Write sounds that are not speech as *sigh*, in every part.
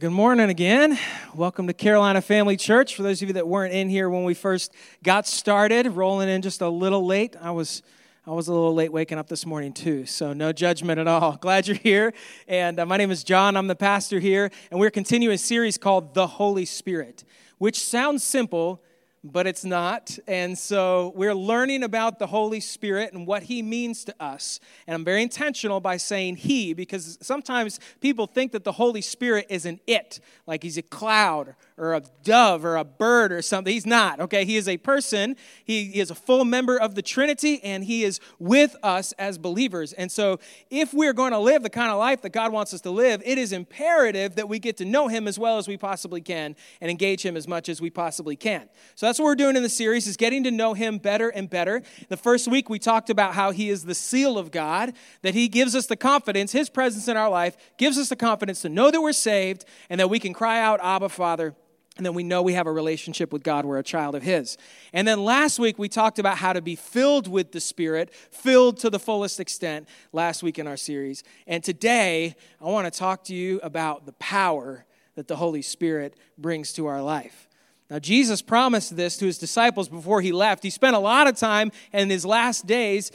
Good morning again. Welcome to Carolina Family Church. For those of you that weren't in here when we first got started, rolling in just a little late. I was I was a little late waking up this morning too, so no judgment at all. *laughs* Glad you're here. And uh, my name is John. I'm the pastor here, and we're continuing a series called The Holy Spirit, which sounds simple, but it's not. And so we're learning about the Holy Spirit and what He means to us. And I'm very intentional by saying He because sometimes people think that the Holy Spirit is an it, like He's a cloud or a dove or a bird or something. He's not, okay? He is a person, He, is a full member of the Trinity, and He is with us as believers. And so if we're going to live the kind of life that God wants us to live, it is imperative that we get to know Him as well as we possibly can and engage Him as much as we possibly can. So that's what we're doing in the series is getting to know him better and better. The first week we talked about how he is the seal of God, that he gives us the confidence, his presence in our life gives us the confidence to know that we're saved and that we can cry out, Abba, Father, and then we know we have a relationship with God. We're a child of His. And then last week, we talked about how to be filled with the Spirit, filled to the fullest extent, last week in our series. And today, I want to talk to you about the power that the Holy Spirit brings to our life. Now, Jesus promised this to his disciples before he left. He spent a lot of time in his last days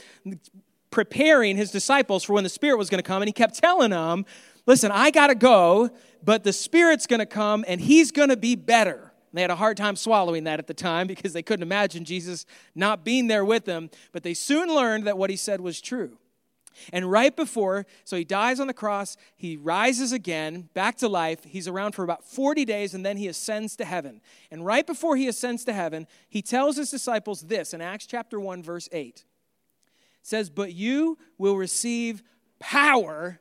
preparing his disciples for when the Spirit was going to come, and he kept telling them, Listen, I got to go, but the Spirit's going to come, and he's going to be better. And They had a hard time swallowing that at the time because they couldn't imagine Jesus not being there with them, but they soon learned that what he said was true. And right before, so he dies on the cross, he rises again back to life. He's around for about 40 days and then he ascends to heaven. And right before he ascends to heaven, he tells his disciples this in Acts chapter 1 verse 8. It says, "But you will receive power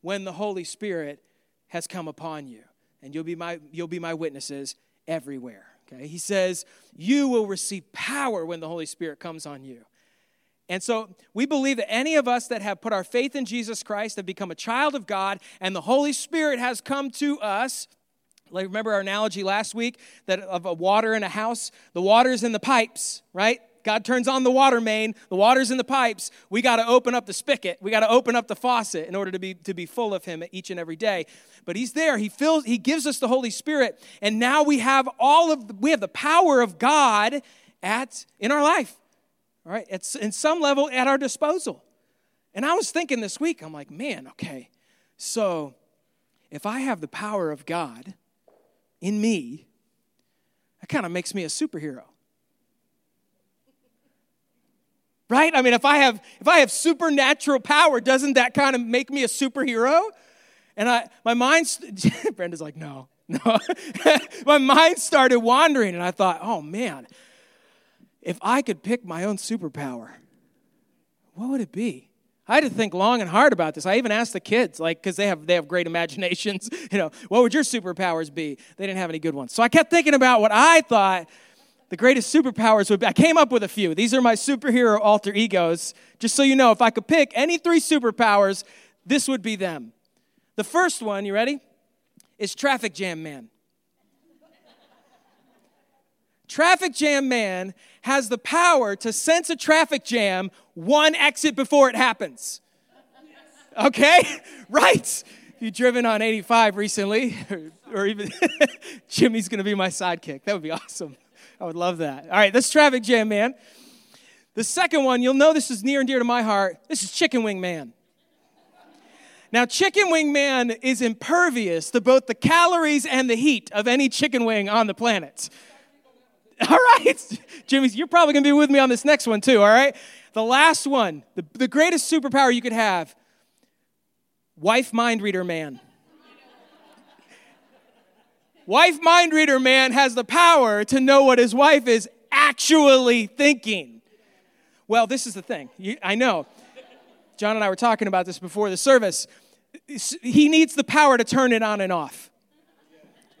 when the Holy Spirit has come upon you, and you'll be my you'll be my witnesses everywhere." Okay? He says, "You will receive power when the Holy Spirit comes on you." And so we believe that any of us that have put our faith in Jesus Christ have become a child of God and the Holy Spirit has come to us. Like remember our analogy last week that of a water in a house, the water's in the pipes, right? God turns on the water main, the water's in the pipes. We got to open up the spigot. We got to open up the faucet in order to be to be full of him each and every day. But he's there. He fills he gives us the Holy Spirit and now we have all of the, we have the power of God at in our life. All right, it's in some level at our disposal. And I was thinking this week, I'm like, man, okay, so if I have the power of God in me, that kind of makes me a superhero. Right? I mean, if I have if I have supernatural power, doesn't that kind of make me a superhero? And I my mind *laughs* Brenda's like, no, *laughs* no. my mind started wandering, and I thought, oh man, if I could pick my own superpower, what would it be? I had to think long and hard about this. I even asked the kids, like, because they have they have great *laughs* imaginations. You know, what would your superpowers be? They didn't have any good ones. So I kept thinking about what I thought the greatest superpowers would be. I came up with a few. These are my superhero alter egos. Just so you know, if I could pick any three superpowers, this would be them. The first one, you ready? Is traffic jam man. Traffic jam man has the power to sense a traffic jam one exit before it happens. Okay? *laughs* Right. If you've driven on 85 recently, or, *laughs* or even *laughs* Jimmy's gonna be my sidekick. That would be awesome. I would love that. All right, this traffic jam man. The second one, you'll know this is near and dear to my heart. This is Chicken Wing Man. Now, Chicken Wing Man is impervious to both the calories and the heat of any chicken wing on the planet. *laughs* All right, Jimmy, you're probably to be with me on this next one too, all right? The last one, the, the greatest superpower you could have wife mind reader man. Wife mind reader man has the power to know what his wife is actually thinking. Well, this is the thing. You, I know. John and I were talking about this before the service. He needs the power to turn it on and off.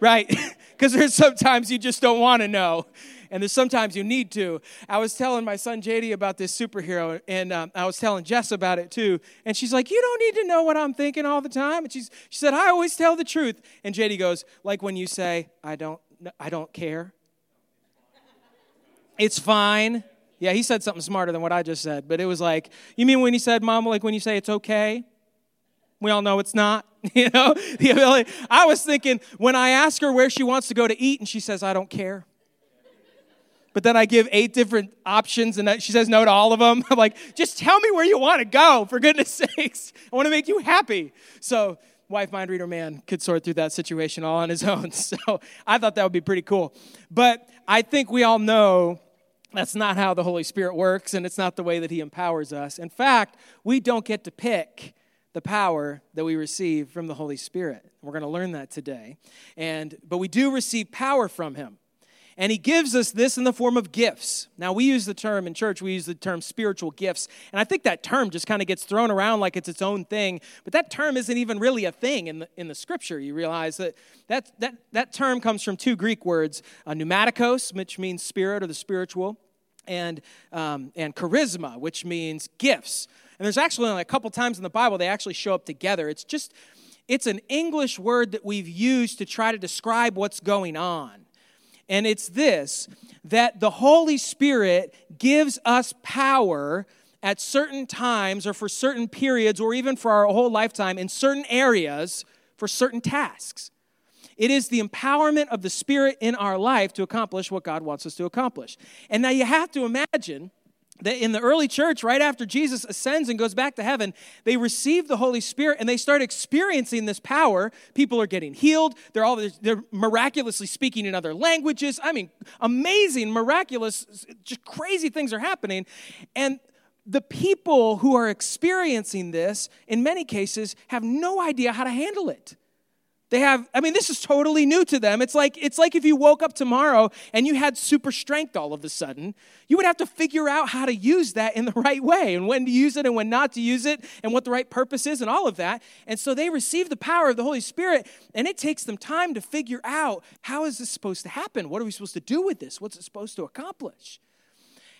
Right? *laughs* because there's sometimes you just don't want to know and there's sometimes you need to. I was telling my son JD about this superhero, and um, I was telling Jess about it too. And she's like, "You don't need to know what I'm thinking all the time." And she's, she said, "I always tell the truth." And JD goes, "Like when you say, I don't, I don't care. It's fine." Yeah, he said something smarter than what I just said, but it was like, "You mean when he said, Mom, like when you say it's okay?" We all know it's not. *laughs* You know, the *laughs* ability. I was thinking when I ask her where she wants to go to eat, and she says, I don't care. But then I give eight different options, and she says no to all of them. *laughs* I'm like, just tell me where you want to go, for goodness *laughs* sakes. I want to make you happy. So, wife, mind reader, man could sort through that situation all on his *laughs* own. So, I thought that would be pretty cool. But I think we all know that's not how the Holy Spirit works, and it's not the way that He empowers us. In fact, we don't get to pick the power that we receive from the Holy Spirit. We're going to learn that today. And but we do receive power from him. And he gives us this in the form of gifts. Now, we use the term in church, we use the term spiritual gifts. And I think that term just kind of gets thrown around like it's its own thing. But that term isn't even really a thing in the, in the scripture. You realize that that, that that term comes from two Greek words uh, pneumatikos, which means spirit or the spiritual, and, um, and charisma, which means gifts. And there's actually only a couple times in the Bible they actually show up together. It's just, it's an English word that we've used to try to describe what's going on. And it's this that the Holy Spirit gives us power at certain times or for certain periods or even for our whole lifetime in certain areas for certain tasks. It is the empowerment of the Spirit in our life to accomplish what God wants us to accomplish. And now you have to imagine that in the early church, right after Jesus ascends and goes back to heaven, they receive the Holy Spirit and they start experiencing this power. People are getting healed. They're all they're miraculously speaking in other languages. I mean, amazing, miraculous, just crazy things are happening. And the people who are experiencing this, in many cases, have no idea how to handle it. They have, I mean, this is totally new to them. It's like, it's like if you woke up tomorrow and you had super strength all of a sudden, you would have to figure out how to use that in the *laughs* right way and when to use it and when not to use it and what the right purpose is and all of that. And so they receive the power of the Holy Spirit and it takes them time to figure out how is this supposed to happen? What are we supposed to do with this? What's it supposed to accomplish?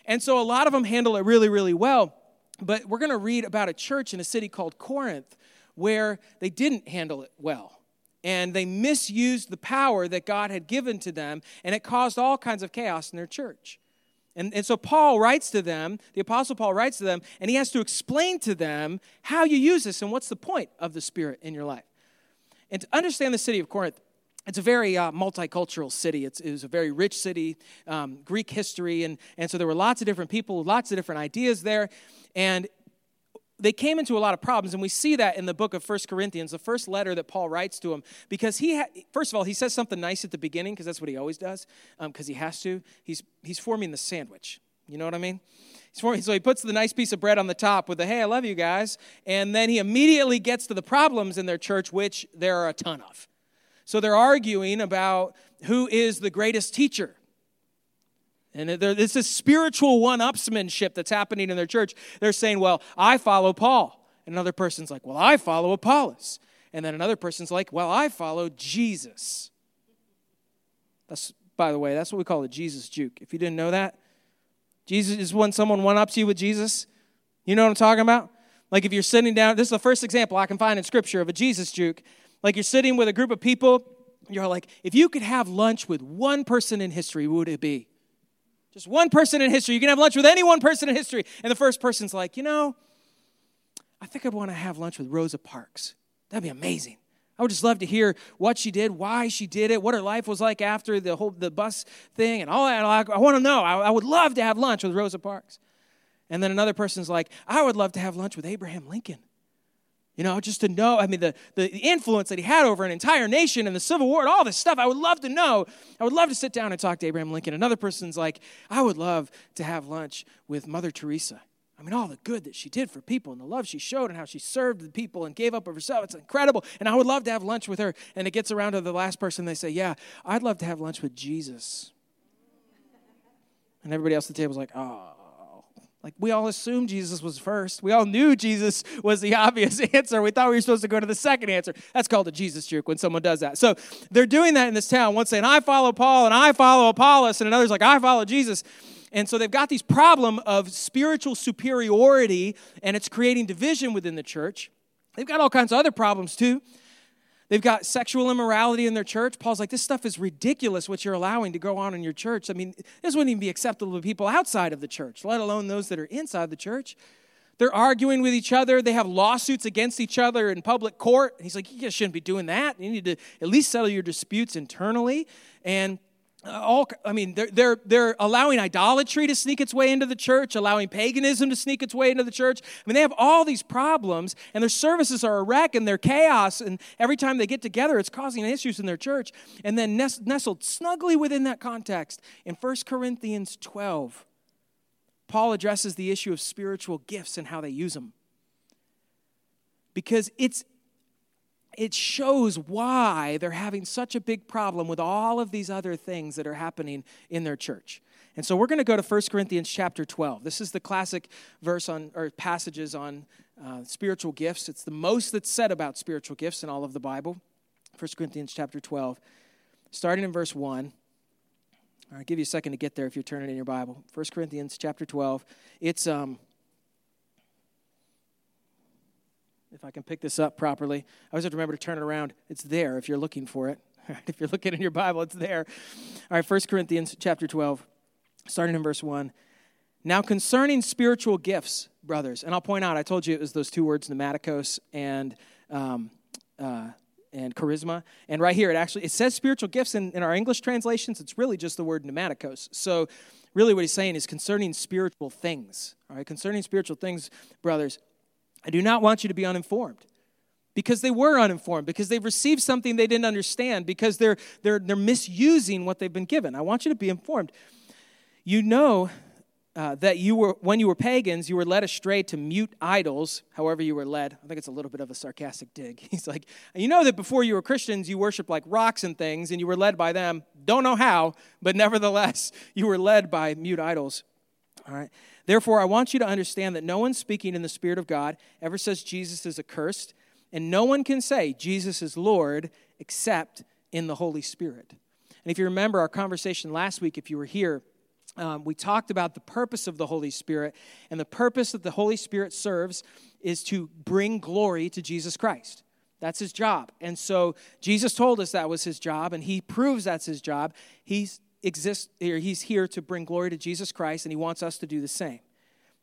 And so a lot of them handle it really, really well. But we're going to read about a church in a city called Corinth where they didn't handle it well and they misused the power that God had given to them, and it caused all kinds of chaos in their church. And, and so Paul writes to them, the Apostle Paul writes to them, and he has to explain to them how you use this and what's the point of the Spirit in your life. And to understand the city of Corinth, it's a very uh, multicultural city. It's, it was a very rich city, um, Greek history, and, and so there were lots of different people, lots of different ideas there. And they came into a lot of problems and we see that in the book of First corinthians the first letter that paul writes to them because he ha- first of all he says something nice at the beginning because that's what he always does because um, he has to. He's, he's forming the sandwich. You know what i mean? Forming, so he puts the nice piece of bread on the top with the hey i love you guys and then he immediately gets to the problems in their church which there are a ton of. So they're arguing about who is the greatest teacher and there's this spiritual one upsmanship that's happening in their church. They're saying, Well, I follow Paul. And another person's like, Well, I follow Apollos. And then another person's like, Well, I follow Jesus. That's, by the way, that's what we call a Jesus juke. If you didn't know that, Jesus is when someone one ups you with Jesus. You know what I'm talking about? Like if you're sitting down, this is the first example I can find in Scripture of a Jesus juke. Like you're sitting with a group of people, you're like, if you could have lunch with one person in history, who would it be? Just one person in history. You can have lunch with any one person in history. And the first person's like, you know, I think I'd want to have lunch with Rosa Parks. That'd be amazing. I would just love to hear what she did, why she did it, what her life was like after the whole the bus thing, and all that. I want to know. I, I would love to have lunch with Rosa Parks. And then another person's like, I would love to have lunch with Abraham Lincoln. You know, just to know, I mean, the, the influence that he had over an entire nation and the Civil War and all this stuff, I would love to know. I would love to sit down and talk to Abraham Lincoln. Another person's like, I would love to have lunch with Mother Teresa. I mean, all the good that she did for people and the love she showed and how she served the people and gave up of herself. It's incredible. And I would love to have lunch with her. And it gets around to the last person. They say, Yeah, I'd love to have lunch with Jesus. And everybody else at the table is like, Oh. Like we all assumed Jesus was first. We all knew Jesus was the *laughs* obvious answer. We thought we were supposed to go to the second answer. That's called a Jesus juke when someone does that. So they're doing that in this town. One saying, I follow Paul and I follow Apollos, and another's like, I follow Jesus. And so they've got these problem of spiritual superiority, and it's creating division within the church. They've got all kinds of other problems too. They've got sexual immorality in their church. Paul's like, this stuff is ridiculous what you're allowing to go on in your church. I mean, this wouldn't even be acceptable to people outside of the church, let alone those that are inside the church. They're arguing with each other. They have lawsuits against each other in public court. He's like, You shouldn't be doing that. You need to at least settle your disputes internally. And all i mean they're, they're, they're allowing idolatry to sneak its way into the church allowing paganism to sneak its way into the church. I mean they have all these problems and their services are a wreck and they're chaos and every time they get together it's causing issues in their church. And then nestled snugly within that context in 1 corinthians 12 paul addresses the issue of spiritual gifts and how they use them because it's it shows why they're having such a big problem with all of these other things that are happening in their church. And so we're going to go to 1 Corinthians chapter 12. This is the classic verse on or passages on uh, spiritual gifts. It's the most that's said about spiritual gifts in all of the Bible. 1 Corinthians chapter 12, starting in verse 1. I'll give you a second to get there if you're turning in your Bible. 1 Corinthians chapter 12. It's um, if I can pick this up properly. I always have to remember to turn it around. It's there if you're looking for it. *laughs* if you're looking in your Bible, it's there. All right, 1 Corinthians chapter 12, starting in verse 1. Now, concerning spiritual gifts, brothers, and I'll point out, I told you it was those two words, pneumatikos and, um, uh, and charisma. And right here, it actually it says spiritual gifts in, in our English translations. It's really just the word pneumatikos. So, really, what he's saying is concerning spiritual things. All right, concerning spiritual things, brothers. I do not want you to be uninformed because they were uninformed, because they've received something they didn't understand, because they're, they're, they're misusing what they've been given. I want you to be informed. You know uh, that you were, when you were pagans, you were led astray to mute idols, however you were led. I think it's a little bit of a sarcastic dig. *laughs* He's like, you know that before you were Christians, you worshiped like rocks and things, and you were led by them. Don't know how, but nevertheless, *laughs* you were led by mute idols. All right. Therefore, I want you to understand that no one speaking in the Spirit of God ever says Jesus is accursed, and no one can say Jesus is Lord except in the Holy Spirit. And if you remember our conversation last week, if you were here, um, we talked about the purpose of the Holy Spirit, and the purpose that the Holy Spirit serves is to bring glory to Jesus Christ. That's his job. And so Jesus told us that was his job, and he proves that's his job. He's exists here, he's here to bring glory to Jesus Christ, and he wants us to do the same.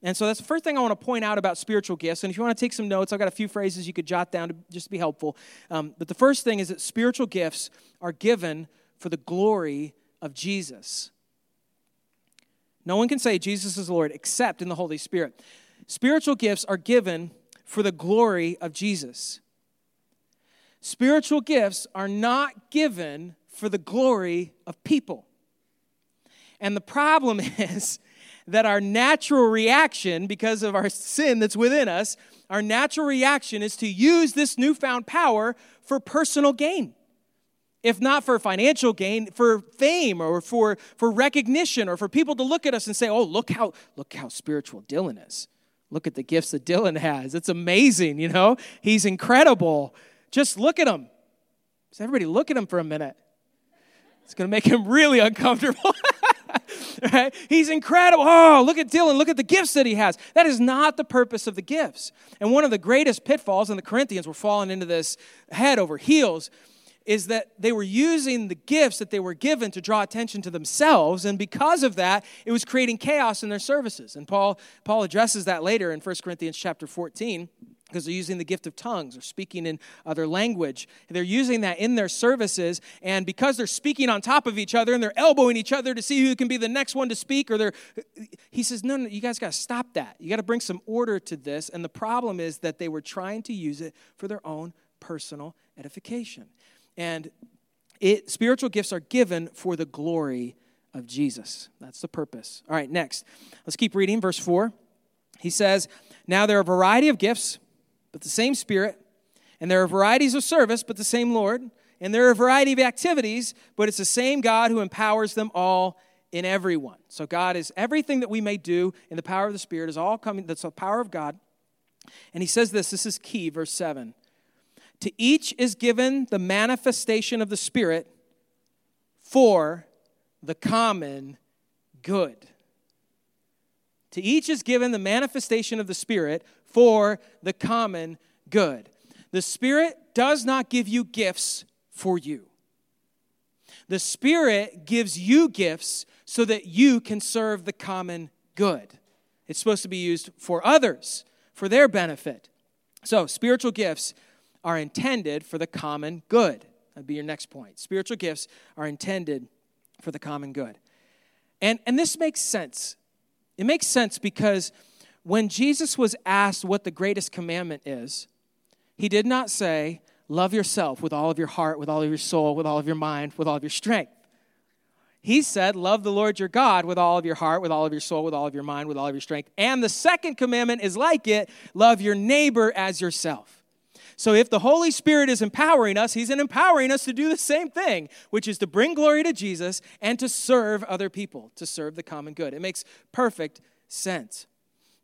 And so that's the first thing I want to point out about spiritual gifts. And if you want to take some notes, I've got a few phrases you could jot down to just be helpful. Um, but the first thing is that spiritual gifts are given for the glory of Jesus. No one can say Jesus is Lord except in the Holy Spirit. Spiritual gifts are given for the glory of Jesus. Spiritual gifts are not given for the glory of people. And the problem *laughs* is that our natural reaction, because of our sin that's within us, our natural reaction is to use this newfound power for personal gain. If not for financial gain, for fame or for, for recognition or for people to look at us and say, oh, look how, look how spiritual Dylan is. Look at the gifts that Dylan has. It's amazing, you know? He's incredible. Just look at him. Just everybody look at him for a minute. It's going to make him *laughs* really uncomfortable. *laughs* *laughs* right? He's incredible. Oh, look at Dylan. Look at the gifts that he has. That is not the purpose of the gifts. And one of the greatest pitfalls, and the Corinthians were falling into this head over heels, is that they were using the gifts that they were given to draw attention to themselves and because of that it was creating chaos in their services and paul paul addresses that later in 1 corinthians chapter 14 because they're using the gift of tongues or speaking in other language. They're using that in their services, and because they're speaking on top of each other and they're elbowing each other to see who can be the next one to speak, or they're, he says, No, no, you guys got to stop that. You got to bring some order to this. And the problem is that they were trying to use it for their own personal edification. And it, spiritual gifts are given for the glory of Jesus. That's the purpose. All right, next. Let's keep reading. Verse 4. He says, Now there are a variety of gifts but the same Spirit. And there are varieties of service, but the same Lord. And there are a variety of activities, but it's the same God who empowers them all in everyone. So God is everything that we may do in the power of the Spirit is all coming, that's the power of God. And he says this, this is key, verse 7. To each is given the manifestation of the Spirit for the common good. To each is given the manifestation of the Spirit for the common good. The Spirit does not give you gifts for you. The Spirit gives you gifts so that you can serve the common good. It's supposed to be used for others, for their benefit. So, spiritual gifts are intended for the common good. That'd be your next point. Spiritual gifts are intended for the common good. And, and this makes sense. It makes sense because when Jesus was asked what the greatest commandment is, he did not say, Love yourself with all of your heart, with all of your soul, with all of your mind, with all of your strength. He said, Love the Lord your God with all of your heart, with all of your soul, with all of your mind, with all of your strength. And the second commandment is like it love your neighbor as yourself. So if the Holy Spirit is empowering us, He's empowering us to do the same thing, which is to bring glory to Jesus and to serve other people, to serve the common good. It makes perfect sense.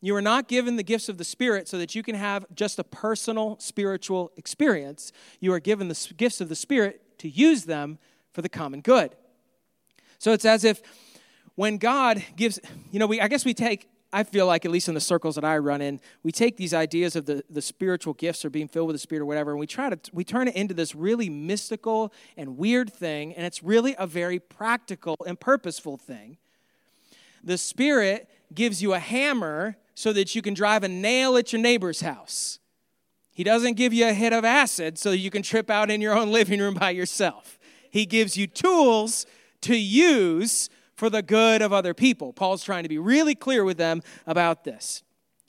You are not given the gifts of the Spirit so that you can have just a personal spiritual experience. You are given the gifts of the Spirit to use them for the common good. So it's as if when God gives, you know, we, I guess we take, I feel like, at least in the circles that I run in, we take these ideas of the, the spiritual gifts or being filled with the Spirit or whatever, and we try to, we turn it into this really mystical and weird thing, and it's really a very practical and purposeful thing. The Spirit gives you a hammer so that you can drive a nail at your neighbor's house. He doesn't give you a hit of acid so you can trip out in your own *laughs* living room by yourself. He gives you tools to use for the good of other people. Paul's trying to be really clear with them about this.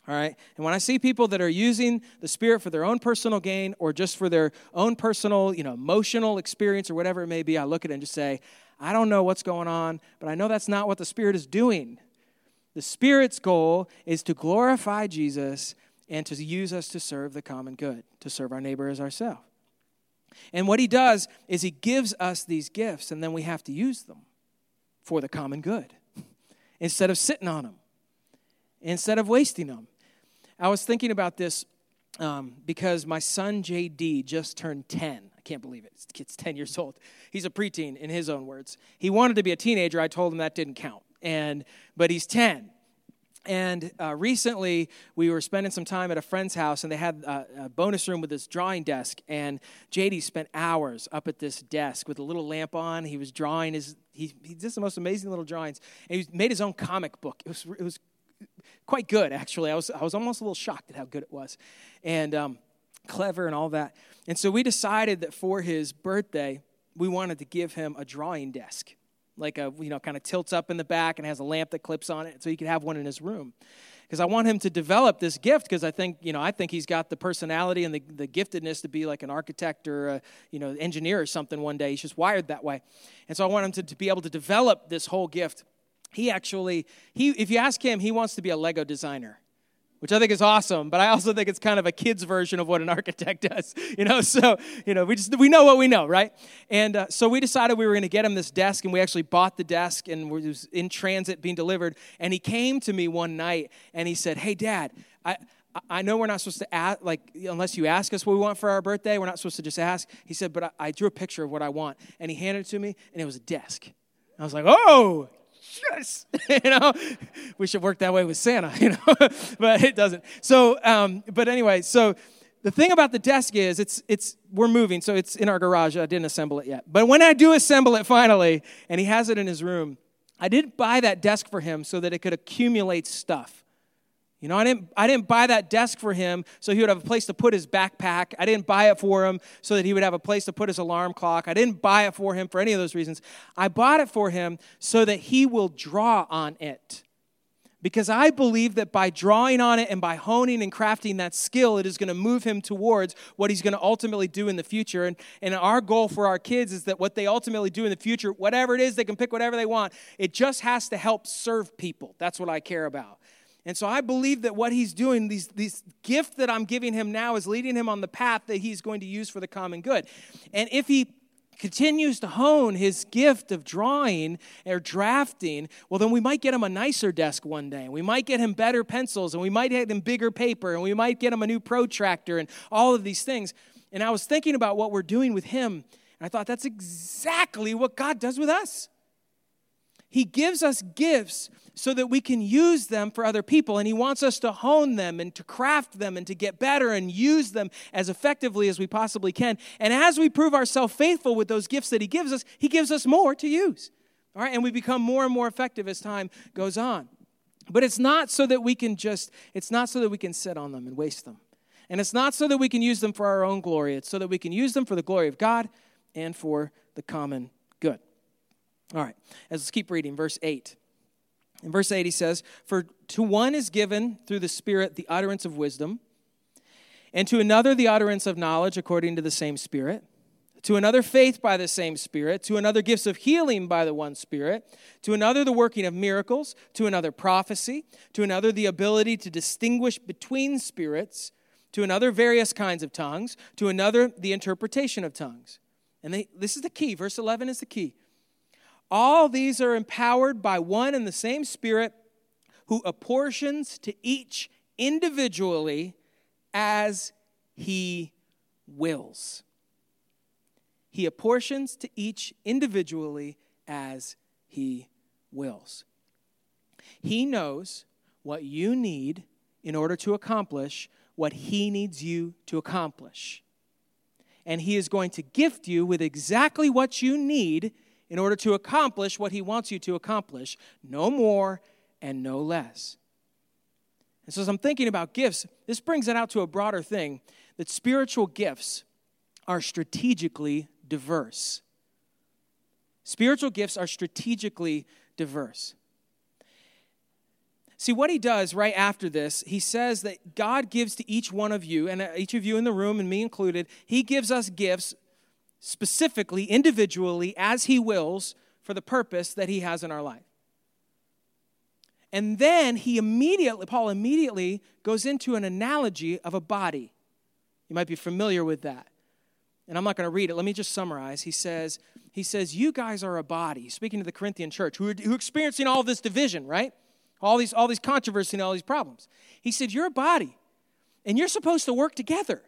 All right? And when I see people that are using the Spirit for their own personal gain or just for their own personal, you know, emotional experience or whatever it may be, I look at it and just say, I don't know what's going on, but I know that's not what the Spirit is doing. The Spirit's goal is to glorify Jesus and to use us to serve the common good, to serve our neighbor as ourselves. And what he does is he gives us these gifts, and then we have to use them for the common good *laughs* instead of sitting on them, instead of wasting them. I was thinking about this um, because my son JD just turned 10. I can't believe it. This kid's 10 years old. He's a preteen, in his own words. He wanted to be a teenager. I told him that didn't count and but he's 10 and uh, recently, we were spending some time at a friend's house, and they had a, a, bonus room with this drawing desk. And JD spent hours up at this desk with a little lamp on. He was drawing his, he, he did the most amazing little drawings. And he made his own comic book. It was, it was quite good, actually. I was, I was almost a little shocked at how good it was. And um, clever and all that. And so we decided that for his birthday, we wanted to give him a drawing desk like a you know kind of tilts up in the back and has a lamp that clips on it so he could have one in his room. Because i want him to develop this gift because i think you know i think he's got the personality and the, the giftedness to be like an architect or a you know engineer or something one day. He's just wired that way. And so i want him to, to be able to develop this whole gift. He actually he if you ask him he wants to be a lego designer which I think is awesome. But I also think it's kind of a kid's version of what an *laughs* architect does. You know, so you know we just we know what we know, right? And uh, so we decided we were going to get him this desk, and we actually bought the desk, and we was in transit being delivered. And he came to me one night, and he said, "Hey, Dad, I." I know we're not supposed to ask, like, unless you ask us what we want for our birthday, we're not supposed to just ask. He said, but I, I drew a picture of what I want. And he handed it to me, and it was a desk. I was like, oh, yes, *laughs* you know, we should work that way with Santa, *laughs* you know, but it doesn't. So, um, but anyway, so the thing about the desk is it's it's we're moving, so it's in our garage. I didn't assemble it yet, but when I do assemble it finally, and he has it in his room, I didn't buy that desk for him so that it could accumulate stuff. You know, I didn't, I didn't buy that desk for him so he would have a place to put his backpack. I didn't buy it for him so that he would have a place to put his alarm clock. I didn't buy it for him for any of those reasons. I bought it for him so that he will draw on it. Because I believe that by drawing on it and by honing and crafting that skill, it is going to move him towards what he's going to ultimately do in the future. And, and our goal for our kids is that what they ultimately do in the future, whatever it is, they can pick whatever they want. It just has to help serve people. That's what I care about. And so I believe that what he's doing, these, these gift that I'm giving him now, is leading him on the path that he's going to use for the common good. And if he continues to hone his gift of drawing or drafting, well, then we might get him a nicer desk one day. We might get him better pencils, and we might get him bigger paper, and we might get him a new protractor, and all of these things. And I was thinking about what we're doing with him, and I thought that's exactly what God does with us. He gives us gifts so that we can use them for other people. And He wants us to hone them and to craft them and to get better and use them as effectively as we possibly can. And as we prove ourselves faithful with those gifts that He gives us, He gives us more to use. All right, and we become more and more effective as time goes on. But it's not so that we can just, it's not so that we can sit on them and waste them. And it's not so that we can use them for our own glory. It's so that we can use them for the glory of God and for the common good. All right, let's keep reading. Verse 8. In verse 8, he says, For to one is given through the Spirit the utterance of wisdom, and to another the utterance of knowledge according to the same Spirit to another faith by the same Spirit, to another gifts of healing by the one Spirit, to another the working of miracles, to another prophecy, to another the ability to distinguish between spirits, to another various kinds of tongues, to another the interpretation of tongues. And they, this is the key. Verse 11 is the key. All these are empowered by one and the same Spirit who apportions to each individually as he wills. He apportions to each individually as he wills. He knows what you need in order to accomplish what he needs you to accomplish. And he is going to gift you with exactly what you need in order to accomplish what he wants you to accomplish, no more and no less. And so, as I'm thinking about gifts, this brings it out to a broader thing that spiritual gifts are strategically diverse. Spiritual gifts are strategically diverse. See, what he does right after this, he says that God gives to each one of you, and uh, each of you in the room, and me included, he gives us gifts specifically, individually, as he wills, for the purpose that he has in our life. And then he immediately, Paul immediately goes into an analogy of a body. You might be familiar with that and I'm not going to read it. Let me just summarize. He says, he says, you guys are a body, speaking to the Corinthian church, who are, who are experiencing all this division, right? All these, all these controversy and all these problems. He said, you're a body, and you're supposed to work together.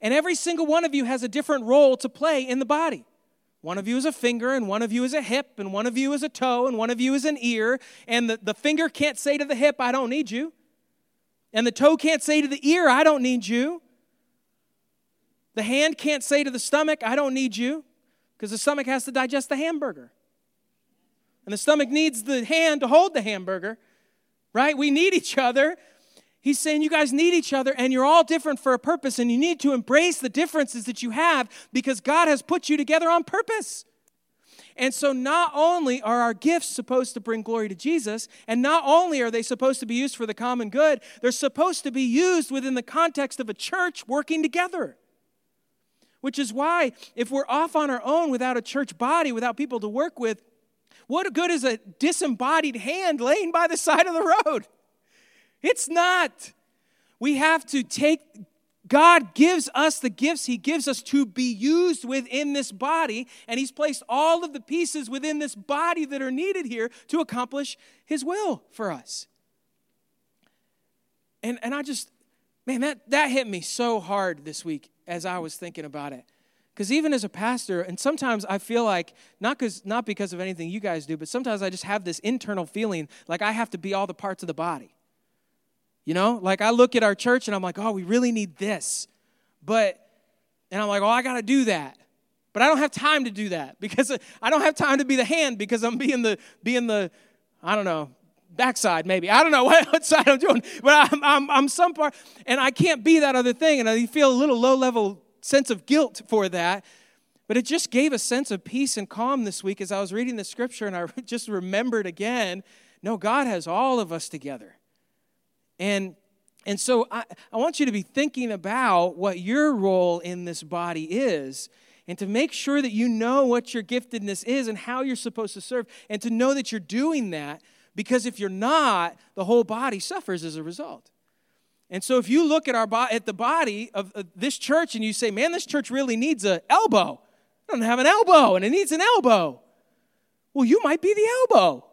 And every single one of you has a different role to play in the body. One of you is a finger, and one of you is a hip, and one of you is a toe, and one of you is an ear. And the, the finger can't say to the hip, I don't need you. And the toe can't say to the ear, I don't need you. The hand can't say to the stomach, I don't need you, because the stomach has to digest the hamburger. And the stomach needs the hand to hold the hamburger, right? We need each other. He's saying you guys need each other and you're all different for a purpose, and you need to embrace the differences that you have because God has put you together on purpose. And so, not only are our gifts supposed to bring glory to Jesus, and not only are they supposed to be used for the common good, they're supposed to be used within the context of a church working together. Which is why, if we're off on our own without a church body, without people to work with, what good is a disembodied hand laying by the side of the road? It's not. We have to take, God gives us the gifts He gives us to be used within this body, and He's placed all of the pieces within this body that are needed here to accomplish His will for us. And, and I just, man, that, that hit me so hard this week as I was thinking about it. Because even as a pastor, and sometimes I feel like, not, cause, not because of anything you guys do, but sometimes I just have this internal feeling like I have to be all the parts of the body. You know, like I look at our church and I'm like, oh, we really need this. But, and I'm like, oh, I got to do that. But I don't have time to do that *laughs* because I don't have time to be the hand because I'm being the, being the, I don't know, backside maybe i don't know *laughs* what, side i'm doing but I'm, I'm, I'm some part and i can't be that other thing and i feel a little low level sense of guilt for that but it just gave a sense of peace and calm this week as i was reading the scripture and i *laughs* just remembered again no god has all of us together and and so I, I want you to be thinking about what your role in this body is and to make sure that you know what your giftedness is and how you're supposed to serve and to know that you're doing that because if you're not, the whole body suffers as a result. And so if you look at our bo- at the body of, of this church and you say, "Man, this church really needs an elbow." It doesn't have an elbow and it needs an elbow. Well, you might be the elbow.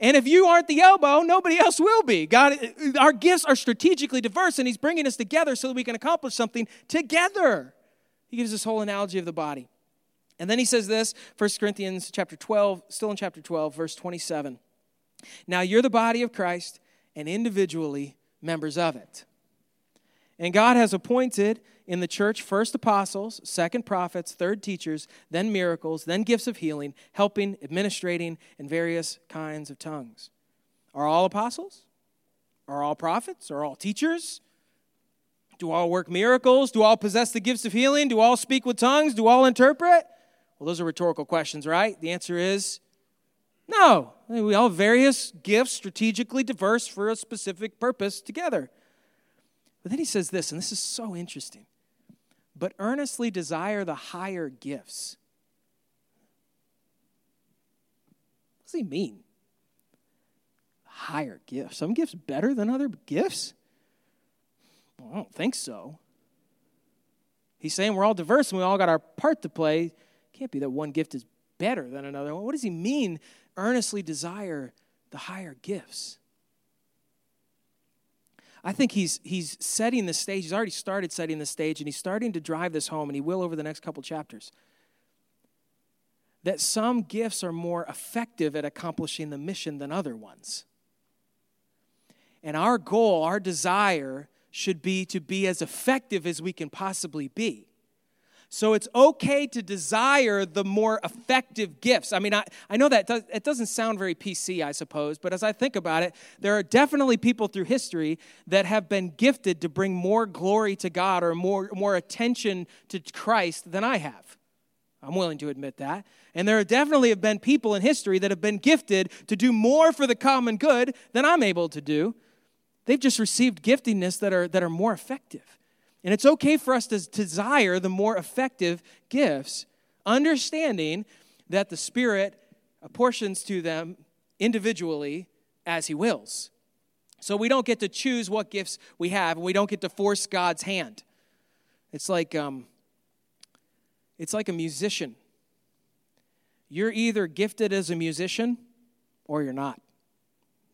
And if you aren't the elbow, nobody else will be. God, our gifts are strategically diverse, and He's bringing us together so that we can accomplish something together. He gives this whole analogy of the body. And then he says this, 1 Corinthians chapter 12, still in chapter 12, verse 27. Now you're the body of Christ and individually members of it. And God has appointed in the church first apostles, second prophets, third teachers, then miracles, then gifts of healing, helping, administrating, and various kinds of tongues. Are all apostles? Are all prophets? Are all teachers? Do all work miracles? Do all possess the gifts of healing? Do all speak with tongues? Do all interpret? Well, those are rhetorical questions, right? The answer is no. We all have various gifts, strategically diverse for a specific purpose together. But then he says this, and this is so interesting. But earnestly desire the higher gifts. What does he mean? Higher gifts. Some gifts better than other gifts? Well, I don't think so. He's saying we're all diverse and we all got our part to play. It can't be that one gift is better than another. What does he mean, earnestly desire the higher gifts? I think he's, he's setting the stage. He's already started setting the stage, and he's starting to drive this home, and he will over the next couple chapters. That some gifts are more effective at accomplishing the mission than other ones. And our goal, our desire, should be to be as effective as we can possibly be. So it's okay to desire the more effective gifts. I mean, I, I know that does, it doesn't sound very PC, I suppose, but as I think about it, there are definitely people through history that have been gifted to bring more glory to God or more, more attention to Christ than I have. I'm willing to admit that. And there definitely have been people in history that have been gifted to do more for the common good than I'm able to do. They've just received giftedness that are, that are more effective. And it's okay for us to desire the more effective gifts, understanding that the Spirit apportions to them individually as He wills. So we don't get to choose what gifts we have, and we don't get to force God's hand. It's like, um, it's like a musician. You're either gifted as a musician or you're not.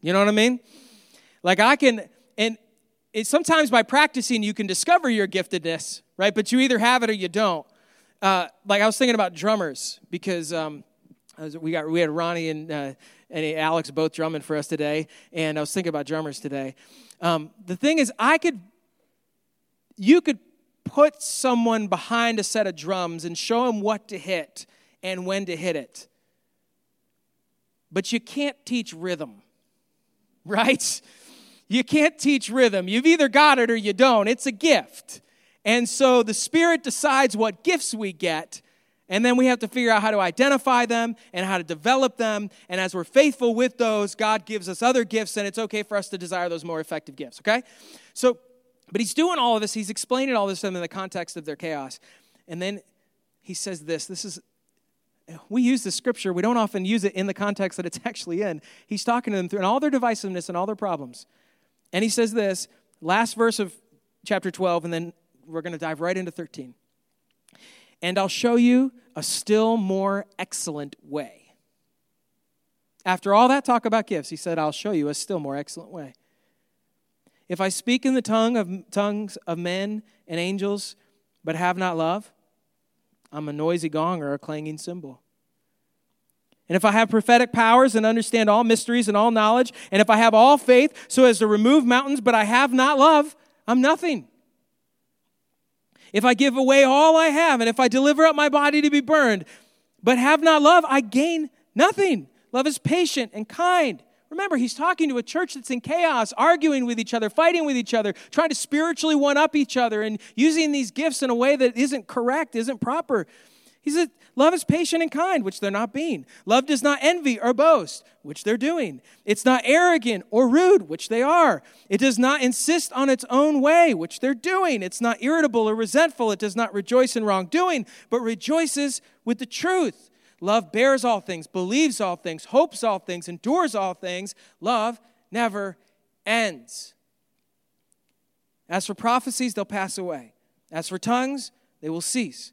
You know what I mean? Like I can, and it, sometimes by practicing you can discover your giftedness, right? But you either have it or you don't. Uh, like I was thinking about drummers because um, was, we got we had Ronnie and uh, and Alex both drumming for us today, and I was thinking about drummers today. Um, the thing is, I could, you could put someone behind a set of drums and show them what to hit and when to hit it, but you can't teach rhythm, *laughs* right? You can't teach rhythm. You've either got it or you don't. It's a gift. And so the Spirit decides what gifts we get, and then we have to figure out how to identify them and how to develop them. And as we're faithful with those, God gives us other gifts, and it's okay for us to desire those more effective gifts, okay? So, but he's doing all of this, he's explaining all this to them in the context of their chaos. And then he says this this is we use the scripture, we don't often use it in the context that it's *laughs* actually in. He's talking to them through and all their divisiveness and all their problems. And he says this, last verse of chapter 12, and then we're going to dive right into 13. And I'll show you a still more excellent way. After all that talk about gifts, he said, I'll show you a still more excellent way. If I speak in the tongue of tongues of men and angels, but have not love, I'm a noisy gong or a clanging cymbal. And if I have prophetic powers and understand all mysteries and all knowledge, and if I have all faith so as to remove mountains, but I have not love, I'm nothing. If I give away all I have, and if I deliver up my body to be burned, but have not love, I gain nothing. Love is patient and kind. Remember, he's talking to a church that's in chaos, arguing with each other, fighting with each other, trying to spiritually one up each other, and using these gifts in a way that isn't correct, isn't proper. He said, Love is patient and kind, which they're not being. Love does not envy or boast, which they're doing. It's not arrogant or rude, which they are. It does not insist on its own way, which they're doing. It's not irritable or resentful. It does not rejoice in wrongdoing, but rejoices with the truth. Love bears all things, believes all things, hopes all things, endures all things. Love never ends. As for prophecies, they'll pass away. As for tongues, they will cease.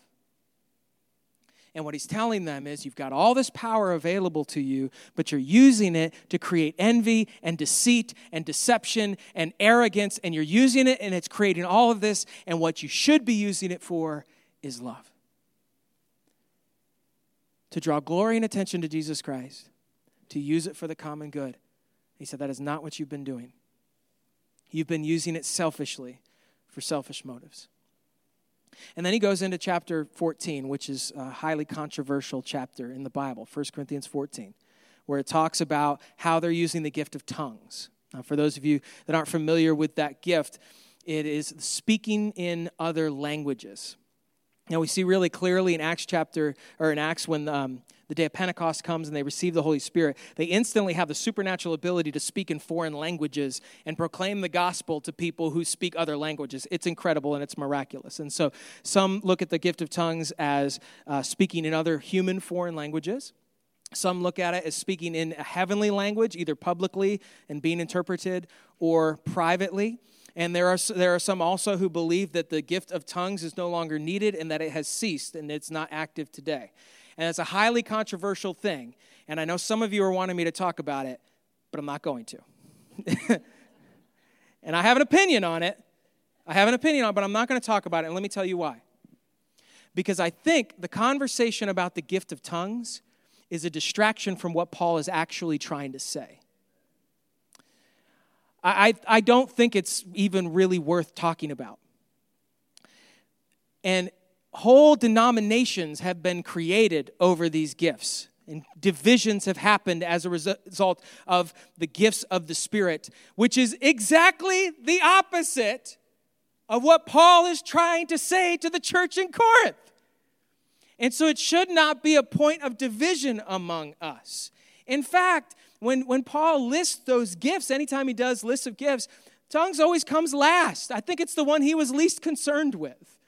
And what he's telling them is you've got all this power available to you, but you're using it to create envy and deceit and deception and arrogance, and you're using it and it's creating all of this. And what you should be using it for is love to draw glory and attention to Jesus Christ, to use it for the common good. He said, That is not what you've been doing. You've been using it selfishly for selfish motives. And then he goes into chapter 14, which is a highly controversial chapter in the Bible, 1 Corinthians 14, where it talks about how they're using the gift of tongues. Now, for those of you that aren't familiar with that gift, it is speaking in other languages. Now, we see really clearly in Acts chapter, or in Acts when um, the day of Pentecost comes and they receive the Holy Spirit, they instantly have the supernatural ability to speak in foreign languages and proclaim the gospel to people who speak other languages. It's incredible and it's miraculous. And so some look at the gift of tongues as uh, speaking in other human foreign languages. Some look at it as speaking in a heavenly language, either publicly and being interpreted or privately. And there are, there are some also who believe that the gift of tongues is no longer needed and that it has ceased and it's not active today. And it's a highly controversial thing. And I know some of you are wanting me to talk about it, but I'm not going to. *laughs* and I have an opinion on it. I have an opinion on it, but I'm not going to talk about it. And let me tell you why. Because I think the conversation about the gift of tongues is a distraction from what Paul is actually trying to say. I, I, don't think it's even really worth talking about. And whole denominations have been created over these gifts. And divisions have happened as a result of the gifts of the spirit which is exactly the opposite of what paul is trying to say to the church in corinth. And so it should not be a point of division among us. In fact when, when paul lists those gifts anytime he does lists of gifts tongues always comes last. I think it's the one he was least concerned with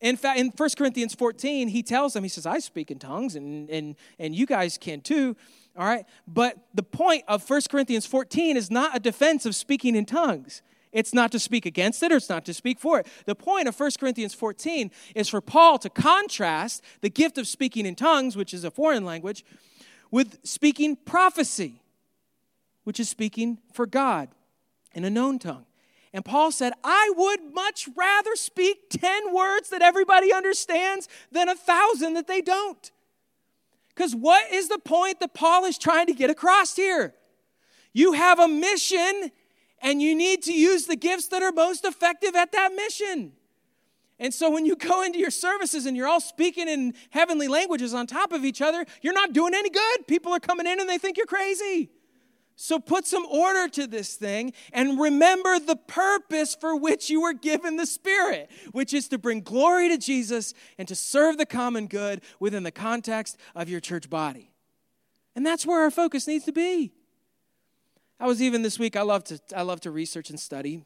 in fact, in 1 Corinthians 14, he tells them, he says, I speak in tongues, and, and, and you guys can too. All right? But the point of 1 Corinthians 14 is not a defense of speaking in tongues. It's not to speak against it or it's not to speak for it. The point of 1 Corinthians 14 is for Paul to contrast the gift of speaking in tongues, which is a foreign language, with speaking prophecy, which is speaking for God in a known tongue. And Paul said, I would much rather speak 10 words that everybody understands than a thousand that they don't. Because what is the point that Paul is trying to get across here? You have a mission and you need to use the gifts that are most effective at that mission. And so when you go into your services and you're all speaking in heavenly languages on top of each other, you're not doing any good. People are coming in and they think you're crazy. So put some order to this thing and remember the purpose for which you were given the Spirit, which is to bring glory to Jesus and to serve the common good within the context of your church body. And that's where our focus needs to be. I was even this week, I love to, I love to research and study.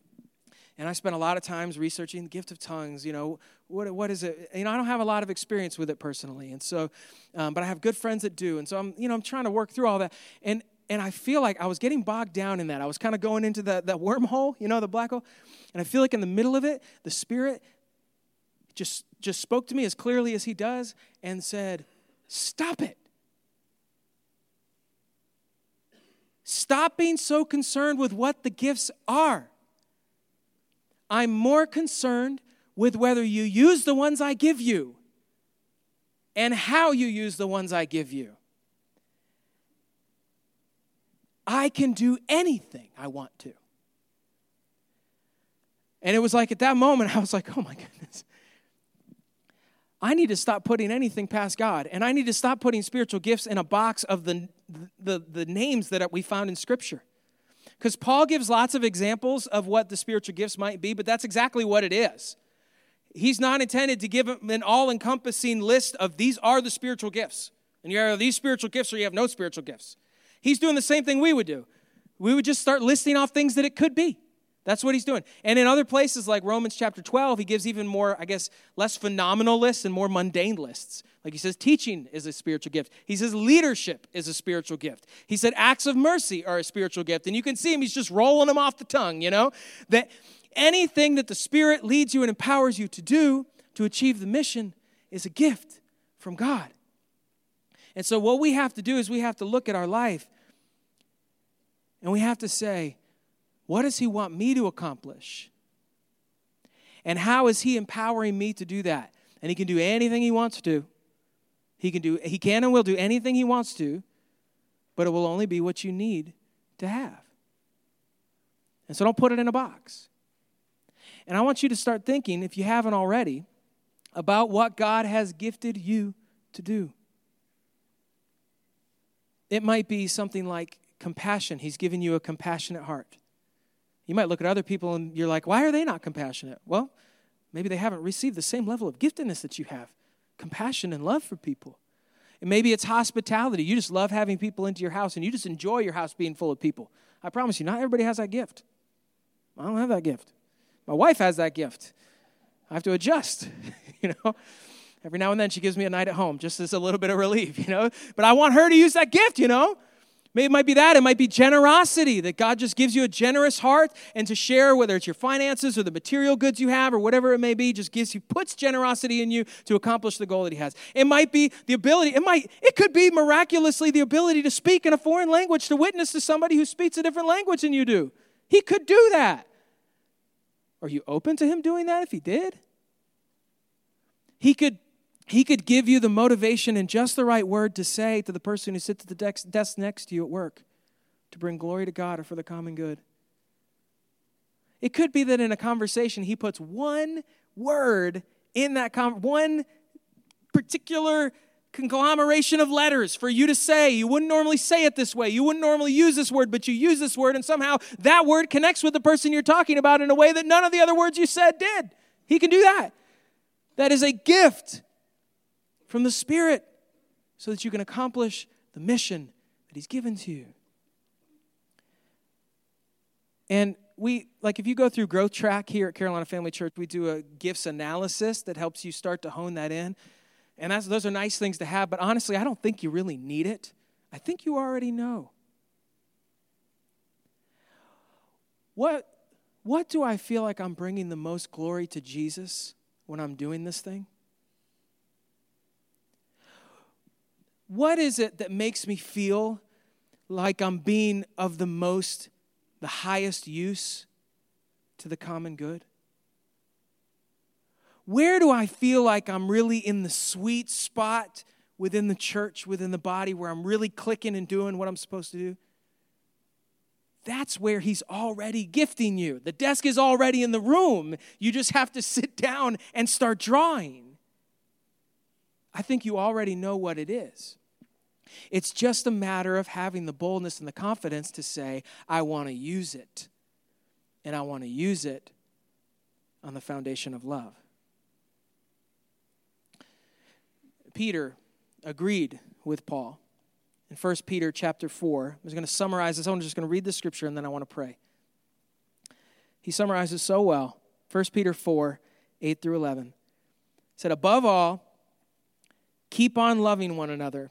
And I spent a lot of times researching the gift of tongues. You know, what, what is it? You know, I don't have a lot of experience with it personally. And so, um, but I have good friends that do. And so I'm, you know, I'm trying to work through all that. And and I feel like I was getting bogged down in that. I was kind of going into that, that wormhole, you know, the black hole. And I feel like in the middle of it, the Spirit just, just spoke to me as clearly as He does and said, Stop it. Stop being so concerned with what the gifts are. I'm more concerned with whether you use the ones I give you and how you use the ones I give you. I can do anything I want to. And it was like at that moment, *laughs* I was like, oh my goodness. I need to stop putting anything past God. And I need to stop putting spiritual gifts in a box of the, the, the names that we found in Scripture. Because Paul gives lots of examples of what the spiritual gifts might be, but that's exactly what it is. He's not intended to give an all encompassing list of these are the spiritual gifts. And you have these spiritual gifts or you have no spiritual gifts. He's doing the same thing we would do. We would just start listing off things that it could be. That's what he's doing. And in other places like Romans chapter 12, he gives even more, I guess, less phenomenal lists and more mundane lists. Like he says, teaching is a spiritual gift. He says, leadership is a spiritual gift. He said, acts of mercy are a spiritual gift. And you can see him, he's just rolling them off the tongue, you know? That anything that the Spirit leads you and empowers you to do to achieve the mission is a gift from God. And so, what we have to do is we have to look at our life and we have to say, what does He want me to accomplish? And how is He empowering me to do that? And He can do anything He wants to. He can do He can and will do anything He wants to, but it will only be what you need to have. And so don't put it in a box. And I want you to start thinking, if you haven't already, about what God has gifted you to do. It might be something like compassion. He's given you a compassionate heart. You might look at other people and you're like, why are they not compassionate? Well, maybe they haven't received the same level of giftedness that you have compassion and love for people. And maybe it's hospitality. You just love having people into your house and you just enjoy your house being full of people. I promise you, not everybody has that gift. I don't have that gift. My wife has that gift. I have to adjust, *laughs* you know. Every now and then she gives me a night at home just as a little bit of relief, *laughs* you know. But I want her to use that gift, you know. Maybe it might be that. It might be generosity, that God just gives you a generous heart and to share, whether it's your finances or the material goods you have or whatever it may be, just gives you, puts generosity in you to accomplish the goal that He has. It might be the ability, it might, it could be miraculously the ability to speak in a foreign language, to witness to somebody who speaks a different language than you do. He could do that. Are you open to Him doing that if He did? He could he could give you the motivation and just the right word to say to the person who sits at the desk next to you at work to bring glory to God or for the common good. It could be that in a conversation, he puts one word in that con- one particular conglomeration of letters for you to say. You wouldn't normally say it this way. You wouldn't normally use this word, but you use this word, and somehow that word connects with the person you're talking about in a way that none of the other words you said did. He can do that. That is a gift from the Spirit so that you can accomplish the mission that He's given to you. And we, like, if you go through Growth Track here at Carolina Family Church, we do a gifts analysis that helps you start to hone that in. And those are nice things to have, but honestly, I don't think you really need it. I think you already know. What, what do I feel like I'm bringing the most glory to Jesus when I'm doing this thing? What is it that makes me feel like I'm being of the most, the highest use to the common good? Where do I feel like I'm really in the sweet spot within the church, within the body, where I'm really clicking and doing what I'm supposed to do? That's where he's already gifting you. The desk is already in the room. You just have to sit down and start drawing. I think you already know what it is. It's just a matter of having the boldness and the confidence to say, I want to use it. And I want to use it on the foundation of love. Peter agreed with Paul. In 1 Peter chapter 4, I was going to summarize this. I'm just going to read the scripture and then I want to pray. He summarizes so well. 1 Peter 4, 8 through 11. He said, Above all, keep on loving one another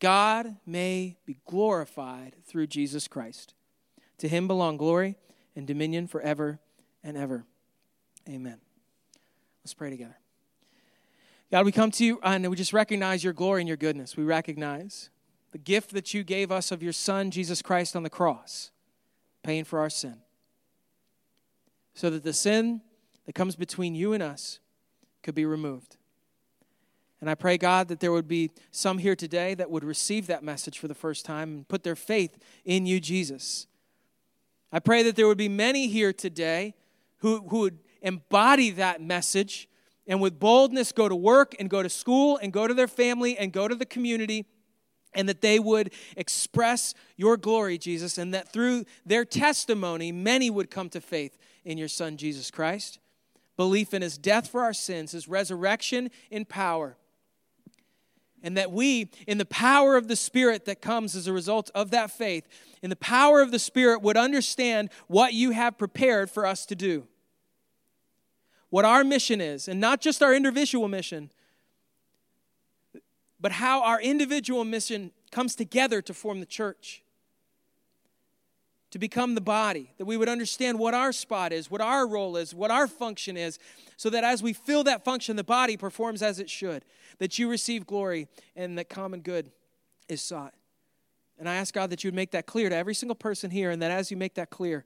God may be glorified through Jesus Christ. To him belong glory and dominion forever and ever. Amen. Let's pray together. God, we come to you and we just recognize your glory and your goodness. We recognize the gift that you gave us of your Son, Jesus Christ, on the cross, paying for our sin. So that the sin that comes between you and us could be removed. And I pray, God, that there would be some here today that would receive that message for the first time and put their faith in you, Jesus. I pray that there would be many here today who, who would embody that message and with boldness go to work and go to school and go to their family and go to the community and that they would express your glory, Jesus, and that through their testimony, many would come to faith in your Son, Jesus Christ. Belief in his death for our sins, his resurrection in power, And that we, in the power of the Spirit that comes as a result of that faith, in the power of the Spirit, would understand what you have prepared for us to do. What our mission is, and not just our individual mission, but how our individual mission comes together to form the church to become the body, that we would understand what our spot is, what our role is, what our function is, so that as we fill that function, the body performs as it should, that you receive glory and that common good is sought. And I ask God that you would make that clear to every single person here, and that as you make that clear,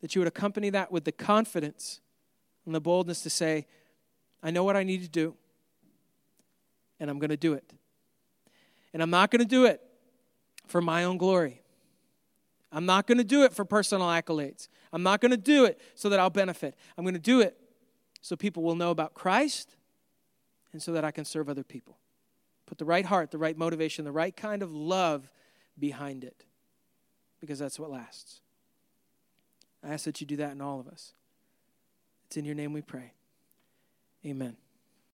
that you would accompany that with the confidence and the boldness to say, I know what I need to do, and I'm going to do it. And I'm not going to do it for my own glory. I'm not going to do it for personal accolades. I'm not going to do it so that I'll benefit. I'm going to do it so people will know about Christ and so that I can serve other people. Put the right heart, the right motivation, the right kind of love behind it because that's what lasts. I ask that you do that in all of us. It's in your name we pray. Amen.